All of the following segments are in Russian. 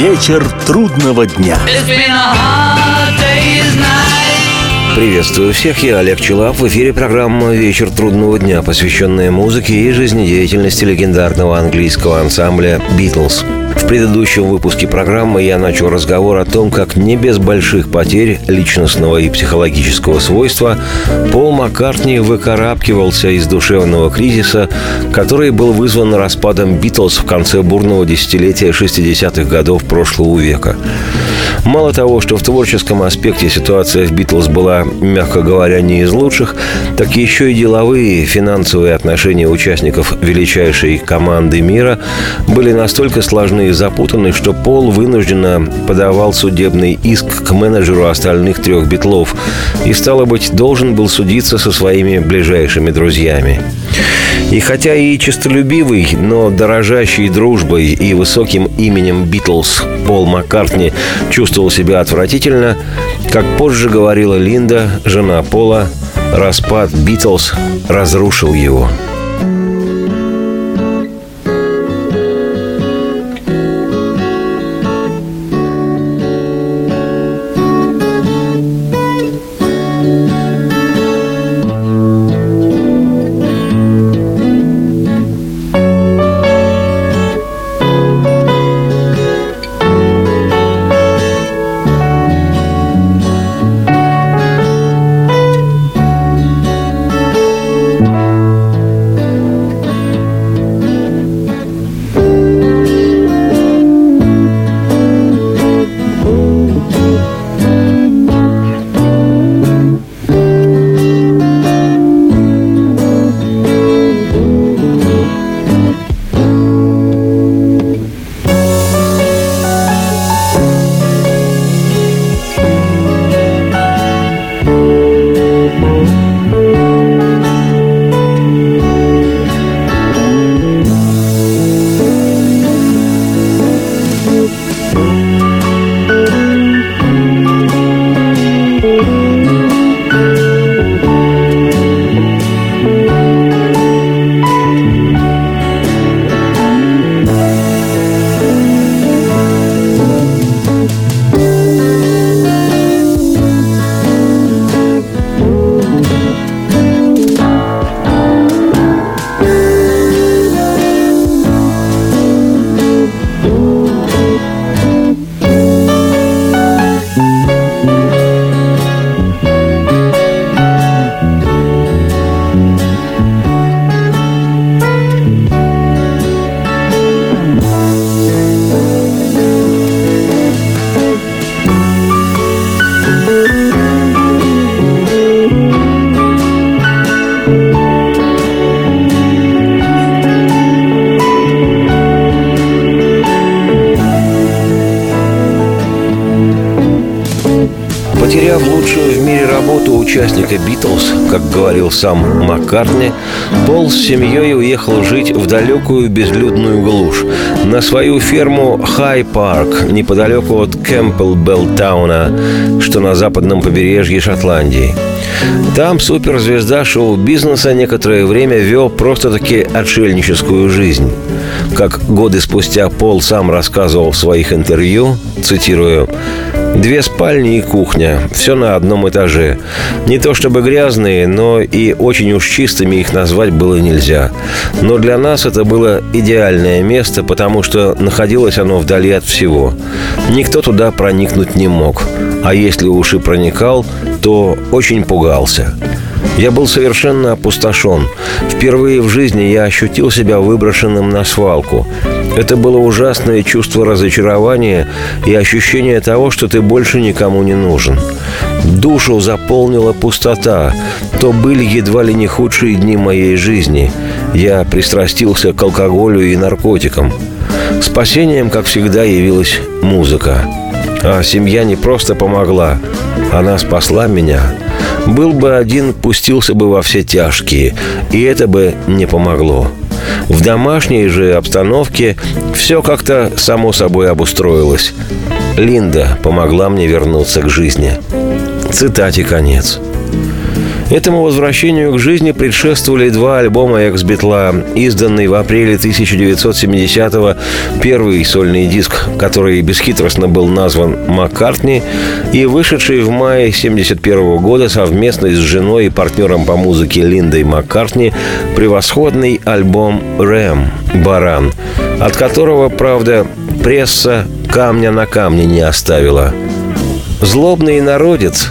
Вечер трудного дня. Приветствую всех, я Олег Челап. В эфире программа «Вечер трудного дня», посвященная музыке и жизнедеятельности легендарного английского ансамбля «Битлз». В предыдущем выпуске программы я начал разговор о том, как не без больших потерь личностного и психологического свойства Пол Маккартни выкарабкивался из душевного кризиса, который был вызван распадом «Битлз» в конце бурного десятилетия 60-х годов прошлого века. Мало того, что в творческом аспекте ситуация в «Битлз» была, мягко говоря, не из лучших, так еще и деловые, финансовые отношения участников величайшей команды мира были настолько сложны и запутаны, что Пол вынужденно подавал судебный иск к менеджеру остальных трех «Битлов» и, стало быть, должен был судиться со своими ближайшими друзьями. И хотя и честолюбивый, но дорожащий дружбой и высоким именем Битлз Пол Маккартни чувствовал себя отвратительно, как позже говорила Линда, жена Пола, распад Битлз разрушил его – сам Маккартни, Пол с семьей уехал жить в далекую безлюдную глушь, на свою ферму High Park, неподалеку от Кэмпбелтауна, что на западном побережье Шотландии. Там суперзвезда шоу-бизнеса некоторое время вел просто-таки отшельническую жизнь. Как годы спустя Пол сам рассказывал в своих интервью, цитирую, Две спальни и кухня. Все на одном этаже. Не то чтобы грязные, но и очень уж чистыми их назвать было нельзя. Но для нас это было идеальное место, потому что находилось оно вдали от всего. Никто туда проникнуть не мог. А если уж и проникал, то очень пугался. Я был совершенно опустошен. Впервые в жизни я ощутил себя выброшенным на свалку. Это было ужасное чувство разочарования и ощущение того, что ты больше никому не нужен. Душу заполнила пустота. То были едва ли не худшие дни моей жизни. Я пристрастился к алкоголю и наркотикам. Спасением, как всегда, явилась музыка. А семья не просто помогла, она спасла меня. Был бы один, пустился бы во все тяжкие, и это бы не помогло. В домашней же обстановке все как-то само собой обустроилось. Линда помогла мне вернуться к жизни. Цитате конец. Этому возвращению к жизни предшествовали два альбома экс-битла, изданный в апреле 1970-го первый сольный диск, который бесхитростно был назван «Маккартни», и вышедший в мае 1971 года совместно с женой и партнером по музыке Линдой Маккартни превосходный альбом «Рэм» «Баран», от которого, правда, пресса камня на камне не оставила. Злобный народец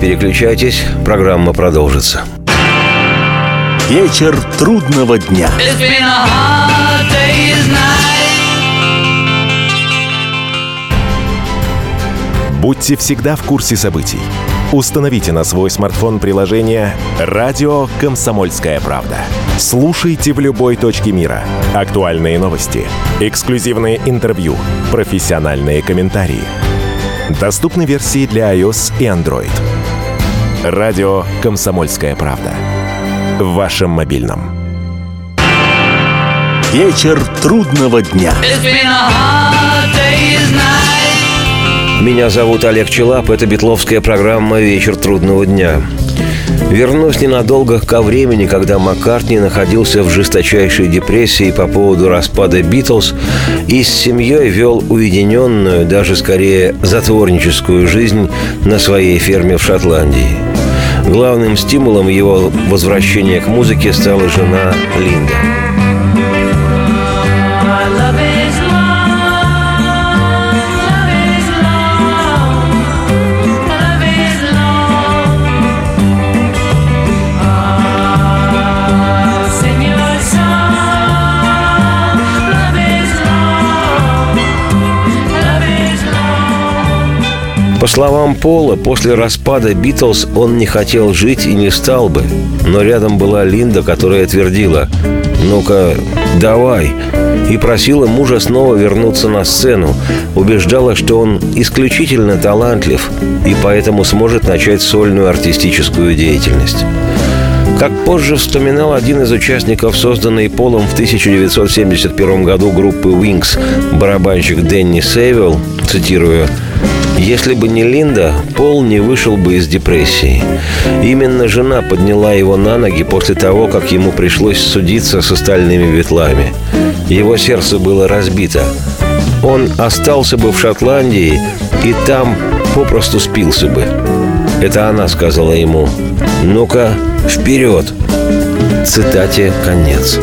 переключайтесь, программа продолжится. Вечер трудного дня. Будьте всегда в курсе событий. Установите на свой смартфон приложение «Радио Комсомольская правда». Слушайте в любой точке мира. Актуальные новости, эксклюзивные интервью, профессиональные комментарии. Доступны версии для iOS и Android. «Радио Комсомольская правда». В вашем мобильном. Вечер трудного дня. Меня зовут Олег Челап, это битловская программа «Вечер трудного дня». Вернусь ненадолго ко времени, когда Маккартни находился в жесточайшей депрессии по поводу распада «Битлз» и с семьей вел уединенную, даже скорее затворническую жизнь на своей ферме в Шотландии. Главным стимулом его возвращения к музыке стала жена Линда. По словам Пола, после распада «Битлз» он не хотел жить и не стал бы. Но рядом была Линда, которая твердила «Ну-ка, давай!» и просила мужа снова вернуться на сцену. Убеждала, что он исключительно талантлив и поэтому сможет начать сольную артистическую деятельность. Как позже вспоминал один из участников созданной Полом в 1971 году группы Wings, барабанщик Дэнни Сейвелл, цитирую, «Если бы не Линда, Пол не вышел бы из депрессии. Именно жена подняла его на ноги после того, как ему пришлось судиться с остальными ветлами. Его сердце было разбито. Он остался бы в Шотландии, и там попросту спился бы. Это она сказала ему «Ну-ка, вперед!» Цитате конец.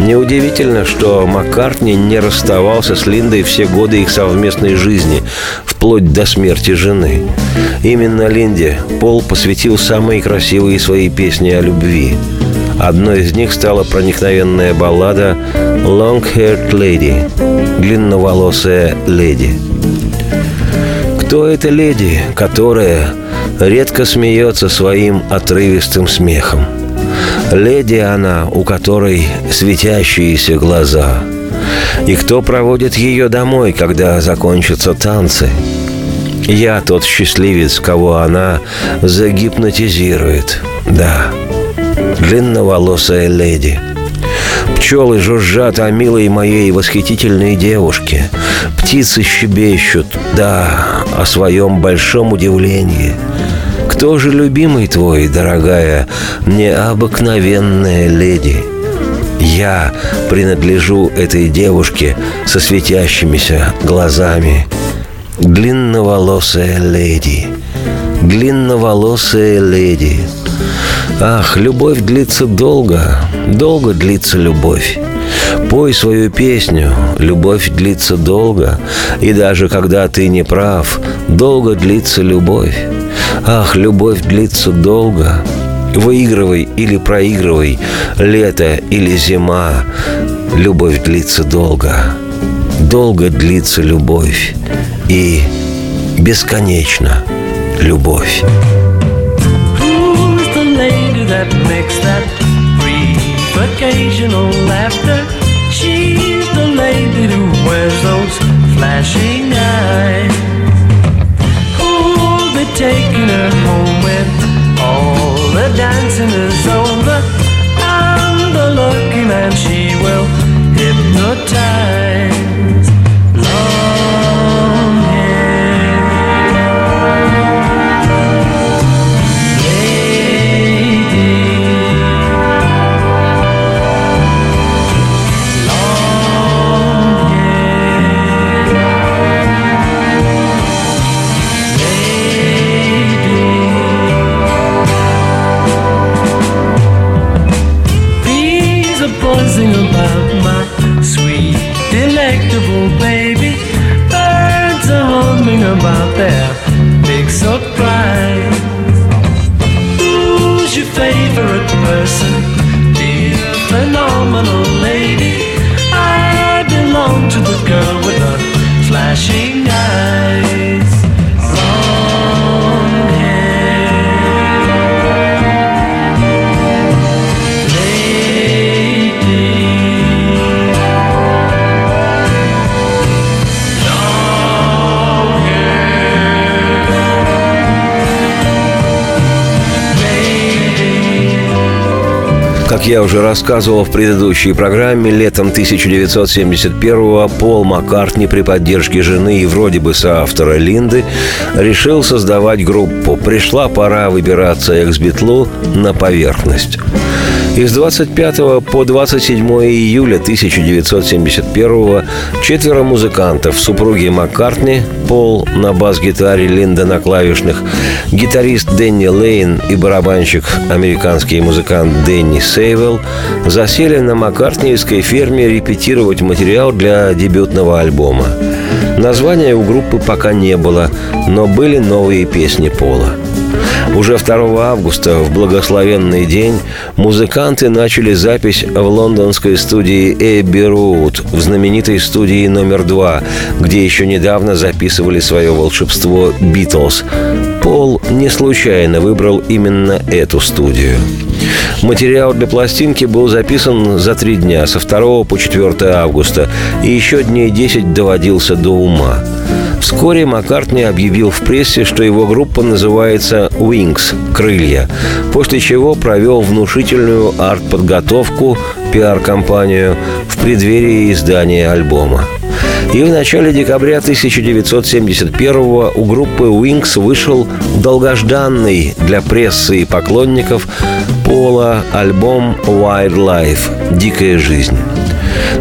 Неудивительно, что Маккартни не расставался с Линдой все годы их совместной жизни, вплоть до смерти жены. Именно Линде Пол посвятил самые красивые свои песни о любви. Одной из них стала проникновенная баллада «Long Haired Lady» – «Длинноволосая леди». Кто эта леди, которая редко смеется своим отрывистым смехом? Леди она, у которой светящиеся глаза. И кто проводит ее домой, когда закончатся танцы? Я тот счастливец, кого она загипнотизирует. Да, длинноволосая леди. Пчелы жужжат о милой моей восхитительной девушке. Птицы щебещут, да, о своем большом удивлении – кто же любимый твой, дорогая, необыкновенная леди? Я принадлежу этой девушке со светящимися глазами. Длинноволосая леди, длинноволосая леди. Ах, любовь длится долго, долго длится любовь. Пой свою песню, любовь длится долго, и даже когда ты не прав, долго длится любовь. Ах, любовь длится долго. Выигрывай или проигрывай, лето или зима. Любовь длится долго. Долго длится любовь. И бесконечно любовь. Taking her home when all the dancing is я уже рассказывал в предыдущей программе, летом 1971-го Пол Маккартни при поддержке жены и вроде бы соавтора Линды решил создавать группу. Пришла пора выбираться экс-битлу на поверхность. Из 25 по 27 июля 1971 четверо музыкантов, супруги Маккартни, Пол на бас-гитаре, Линда на клавишных, гитарист Дэнни Лейн и барабанщик, американский музыкант Дэнни Сейвелл, засели на маккартниевской ферме репетировать материал для дебютного альбома. Названия у группы пока не было, но были новые песни Пола. Уже 2 августа, в благословенный день, музыканты начали запись в лондонской студии Эбби Роуд, в знаменитой студии номер два, где еще недавно записывали свое волшебство «Битлз». Пол не случайно выбрал именно эту студию. Материал для пластинки был записан за три дня, со 2 по 4 августа, и еще дней 10 доводился до ума. Вскоре Маккартни объявил в прессе, что его группа называется «Wings» – «Крылья», после чего провел внушительную арт-подготовку, пиар-компанию в преддверии издания альбома. И в начале декабря 1971 у группы Wings вышел долгожданный для прессы и поклонников Пола альбом «Wildlife» – «Дикая жизнь».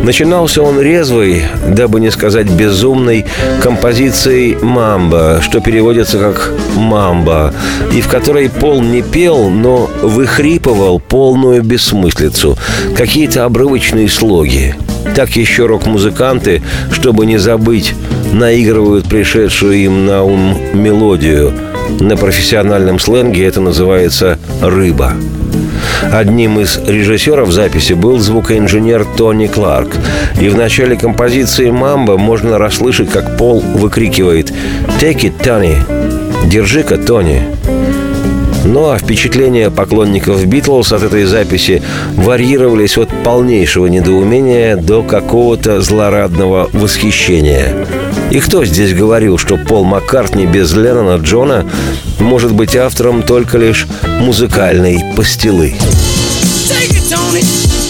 Начинался он резвой, дабы не сказать безумной, композицией «Мамба», что переводится как «мамба», и в которой Пол не пел, но выхрипывал полную бессмыслицу, какие-то обрывочные слоги. Так еще рок-музыканты, чтобы не забыть, наигрывают пришедшую им на ум мелодию. На профессиональном сленге это называется «рыба». Одним из режиссеров записи был звукоинженер Тони Кларк. И в начале композиции «Мамба» можно расслышать, как Пол выкрикивает «Take it, Тони!» «Держи-ка, Тони!» Ну а впечатления поклонников Битлз от этой записи варьировались от полнейшего недоумения до какого-то злорадного восхищения. И кто здесь говорил, что Пол Маккартни без Леннона Джона может быть автором только лишь музыкальной пастилы? Take it, Tony.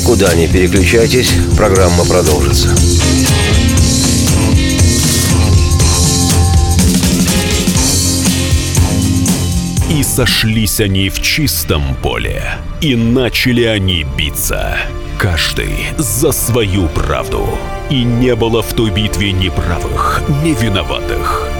Никуда не переключайтесь, программа продолжится. И сошлись они в чистом поле, и начали они биться. Каждый за свою правду. И не было в той битве ни правых, ни виноватых.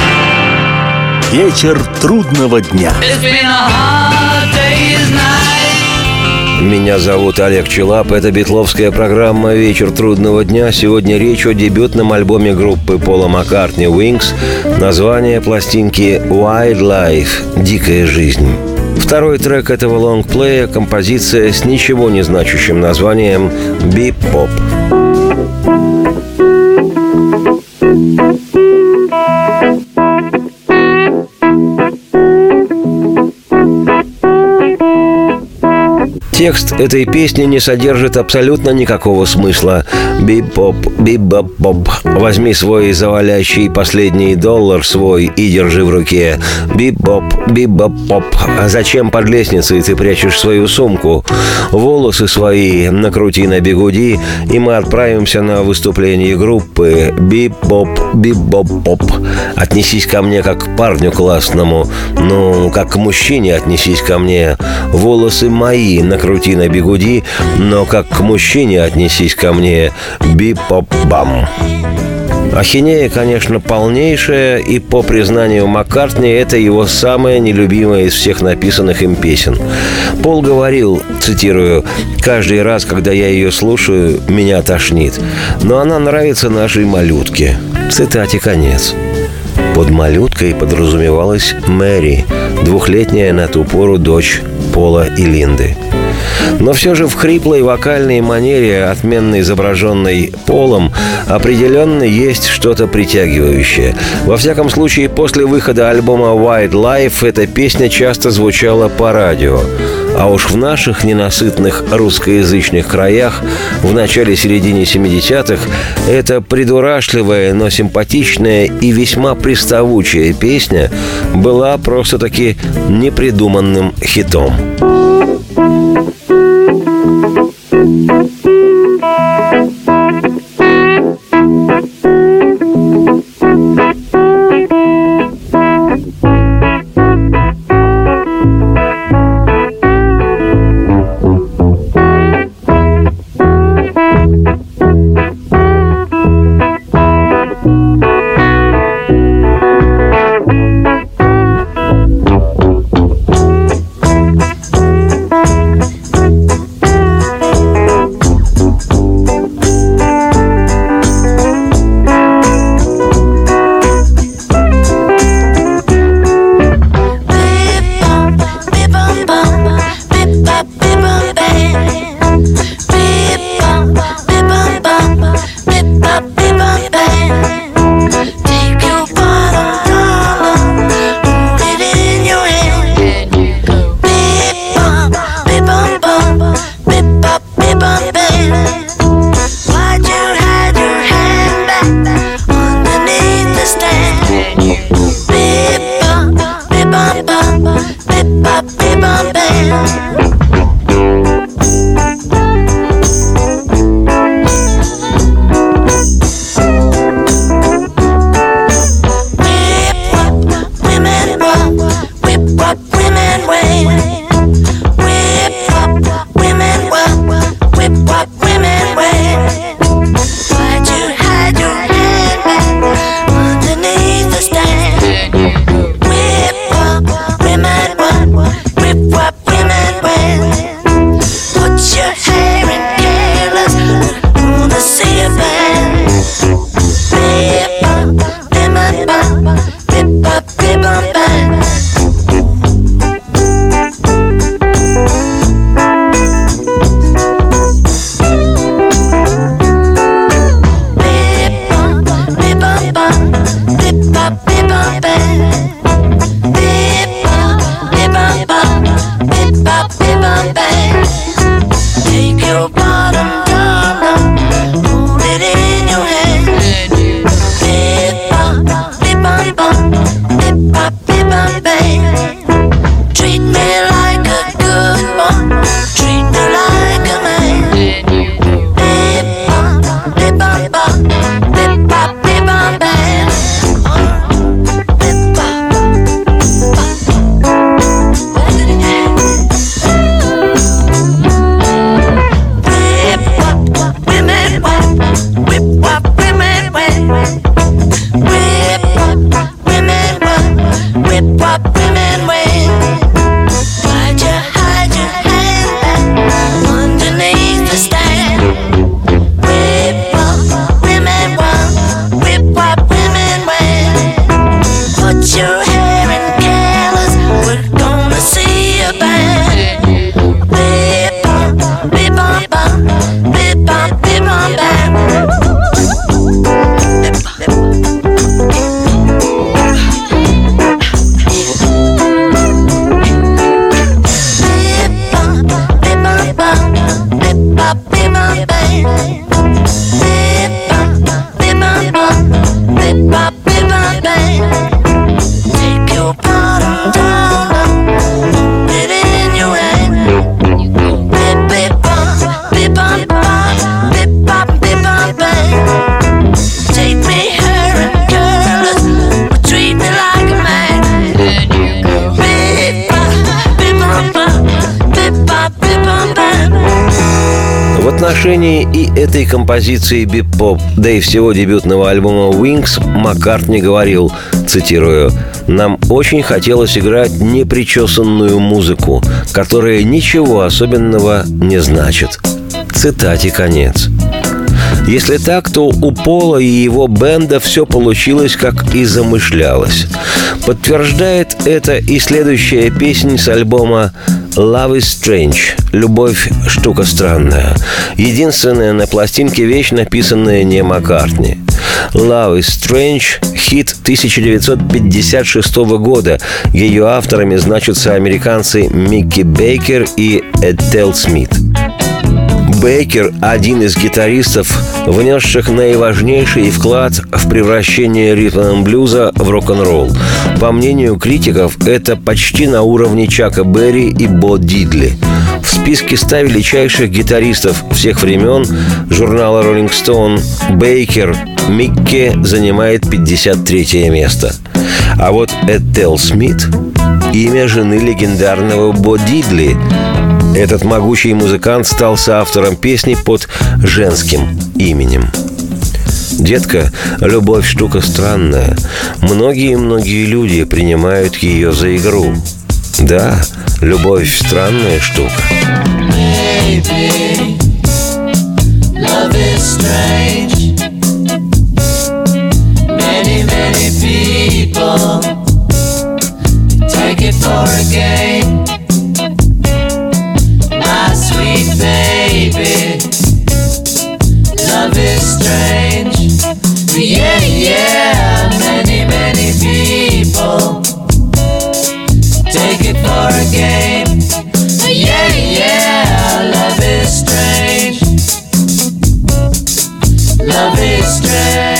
Вечер трудного дня. Меня зовут Олег Челап. Это битловская программа «Вечер трудного дня». Сегодня речь о дебютном альбоме группы Пола Маккартни «Wings». Название пластинки «Wildlife» – «Дикая жизнь». Второй трек этого лонгплея – композиция с ничего не значащим названием «Bip Bop». Текст этой песни не содержит абсолютно никакого смысла. Bip-bop, bip-bop-bop. Возьми свой завалящий последний доллар свой и держи в руке. Bip-bop, bip-bop-bop. А зачем под лестницей ты прячешь свою сумку? Волосы свои накрути на бегуди, и мы отправимся на выступление группы. Bip-bop, bip-bop-bop. Отнесись ко мне как к парню классному. Ну, как к мужчине отнесись ко мне. Волосы мои накрути на бегуди, но как к мужчине отнесись ко мне. Bip-bop-bam. Ахинея, конечно, полнейшая, и по признанию Маккартни, это его самая нелюбимая из всех написанных им песен. Пол говорил, цитирую, «Каждый раз, когда я ее слушаю, меня тошнит. Но она нравится нашей малютке». Цитате конец. Под малюткой подразумевалась Мэри, двухлетняя на ту пору дочь Пола и Линды. Но все же в хриплой вокальной манере, отменно изображенной Полом, определенно есть что-то притягивающее. Во всяком случае, после выхода альбома White Life эта песня часто звучала по радио. А уж в наших ненасытных русскоязычных краях в начале-середине 70-х эта придурашливая, но симпатичная и весьма приставучая песня была просто-таки непридуманным хитом. baby. Завершении и этой композиции бип-поп, да и всего дебютного альбома Wings Маккартни говорил, цитирую, «Нам очень хотелось играть непричесанную музыку, которая ничего особенного не значит». Цитате конец. Если так, то у Пола и его бенда все получилось, как и замышлялось. Подтверждает это и следующая песня с альбома Love is Strange. Любовь – штука странная. Единственная на пластинке вещь, написанная не Маккартни. Love is Strange – хит 1956 года. Ее авторами значатся американцы Микки Бейкер и Этел Смит. Бейкер – один из гитаристов, внесших наиважнейший вклад в превращение ритм блюза в рок-н-ролл. По мнению критиков, это почти на уровне Чака Берри и Бо Дидли. В списке ста величайших гитаристов всех времен журнала Rolling Stone Бейкер Микке занимает 53 место. А вот Этел Смит – имя жены легендарного Бо Дидли – этот могучий музыкант стал соавтором песни под женским именем. Детка, любовь штука странная. Многие-многие люди принимают ее за игру. Да, любовь странная штука. Baby, love is strange. Many, many people take it for a game. Is strange. Yeah, yeah, many, many people take it for a game. Yeah, yeah, love is strange. Love is strange.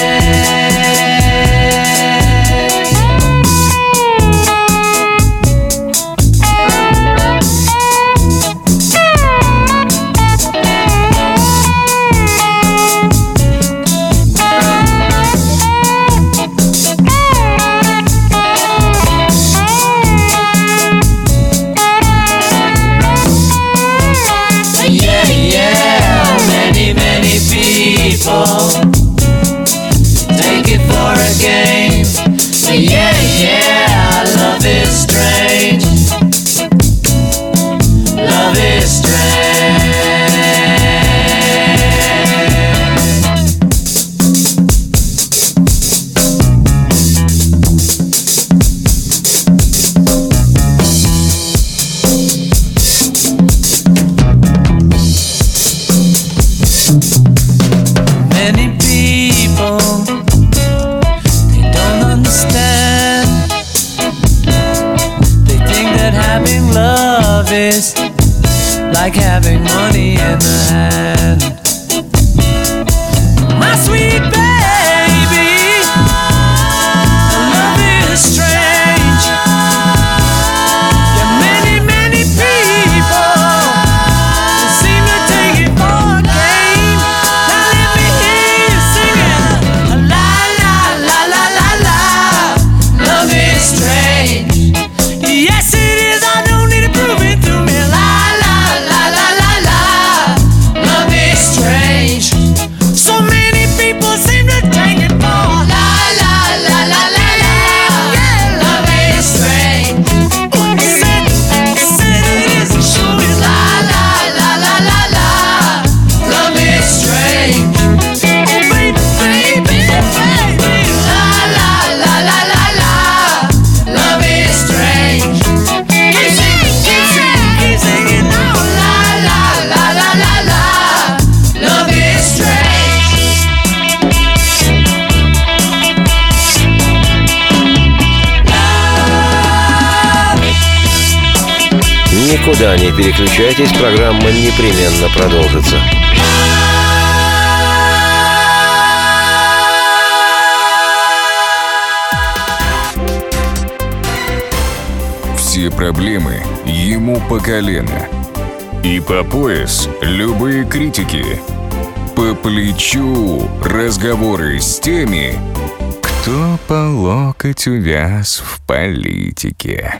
Никуда не переключайтесь, программа непременно продолжится. Все проблемы ему по колено. И по пояс любые критики. По плечу разговоры с теми, кто по локоть увяз в политике.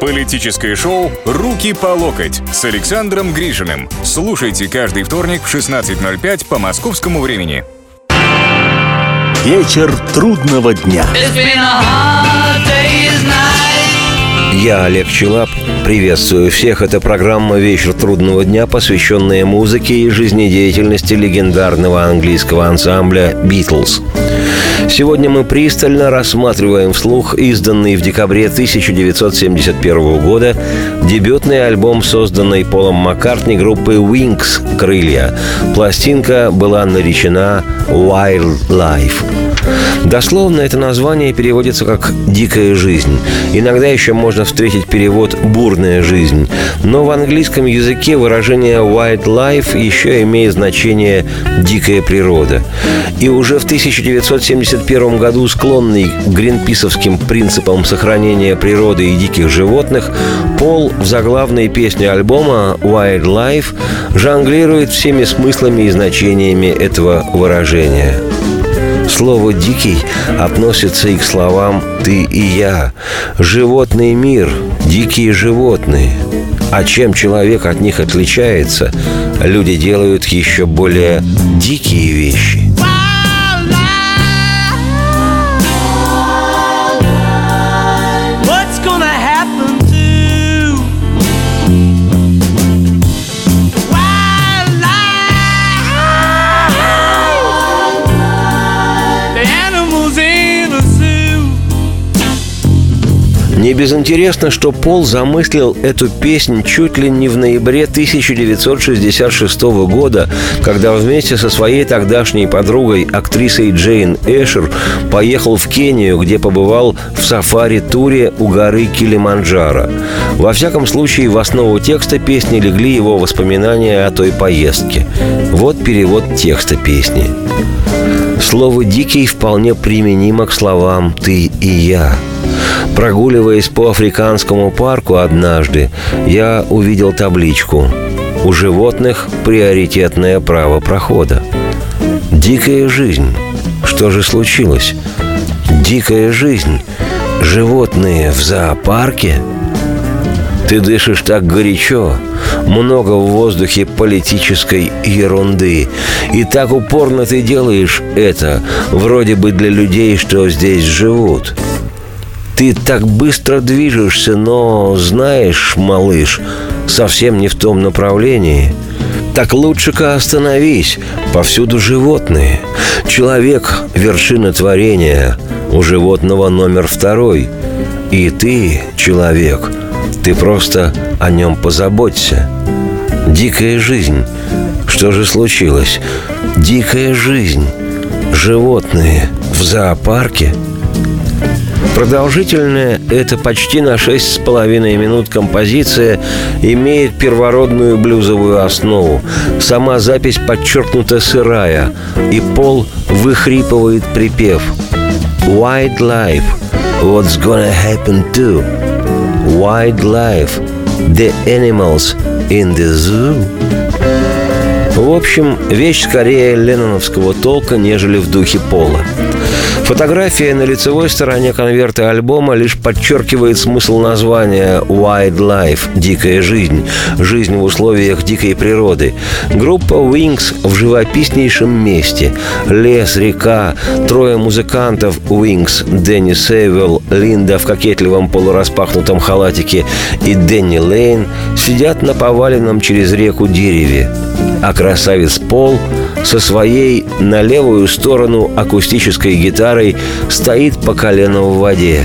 Политическое шоу «Руки по локоть» с Александром Гришиным. Слушайте каждый вторник в 16.05 по московскому времени. Вечер трудного дня. Я, Олег Челап, приветствую всех. Это программа «Вечер трудного дня», посвященная музыке и жизнедеятельности легендарного английского ансамбля «Битлз». Сегодня мы пристально рассматриваем вслух изданный в декабре 1971 года дебютный альбом, созданный Полом Маккартни группы Wings «Крылья». Пластинка была наречена «Wild Life». Дословно это название переводится как «дикая жизнь». Иногда еще можно встретить перевод «бурная жизнь». Но в английском языке выражение «wild life» еще имеет значение «дикая природа». И уже в 1971 году склонный к гринписовским принципам сохранения природы и диких животных, Пол в заглавной песне альбома «Wild Life» жонглирует всеми смыслами и значениями этого выражения – Слово «дикий» относится и к словам «ты» и «я». Животный мир, дикие животные. А чем человек от них отличается, люди делают еще более дикие вещи. Не безинтересно, что Пол замыслил эту песню чуть ли не в ноябре 1966 года, когда вместе со своей тогдашней подругой, актрисой Джейн Эшер, поехал в Кению, где побывал в сафари-туре у горы Килиманджаро. Во всяком случае, в основу текста песни легли его воспоминания о той поездке. Вот перевод текста песни. Слово «дикий» вполне применимо к словам «ты» и «я». Прогуливаясь по африканскому парку однажды, я увидел табличку «У животных приоритетное право прохода». Дикая жизнь. Что же случилось? Дикая жизнь. Животные в зоопарке? Ты дышишь так горячо, много в воздухе политической ерунды. И так упорно ты делаешь это, вроде бы для людей, что здесь живут. Ты так быстро движешься, но, знаешь, малыш, совсем не в том направлении. Так лучше-ка остановись. Повсюду животные. Человек – вершина творения. У животного номер второй. И ты, человек, ты просто о нем позаботься. Дикая жизнь. Что же случилось? Дикая жизнь. Животные в зоопарке – Продолжительная это почти на шесть с половиной минут композиция имеет первородную блюзовую основу. Сама запись подчеркнута сырая, и Пол выхрипывает припев «Wild life, what's gonna happen to? Wild life, the animals in the zoo?» В общем, вещь скорее ленноновского толка, нежели в духе Пола. Фотография на лицевой стороне конверта альбома лишь подчеркивает смысл названия «Wild Life» – «Дикая жизнь», «Жизнь в условиях дикой природы». Группа Wings в живописнейшем месте. Лес, река, трое музыкантов Wings – Дэнни Сейвелл, Линда в кокетливом полураспахнутом халатике и Дэнни Лейн сидят на поваленном через реку дереве. А красавец Пол со своей на левую сторону акустической гитарой стоит по колено в воде.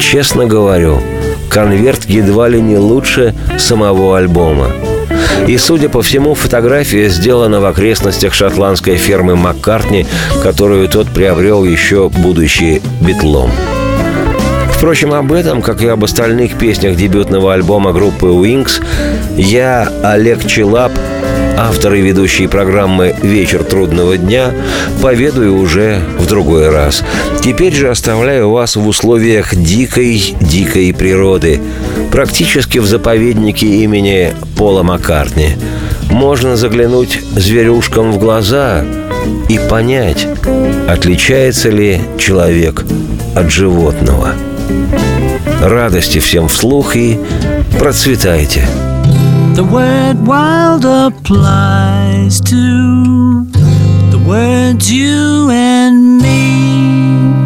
Честно говорю, конверт едва ли не лучше самого альбома. И, судя по всему, фотография сделана в окрестностях шотландской фермы Маккартни, которую тот приобрел еще будучи битлом. Впрочем, об этом, как и об остальных песнях дебютного альбома группы Wings, я, Олег Челап, автор и ведущий программы «Вечер трудного дня», поведаю уже в другой раз. Теперь же оставляю вас в условиях дикой-дикой природы, практически в заповеднике имени Пола Маккартни. Можно заглянуть зверюшкам в глаза и понять, отличается ли человек от животного. Радости всем вслух и процветайте! The word wild applies to the words you and me.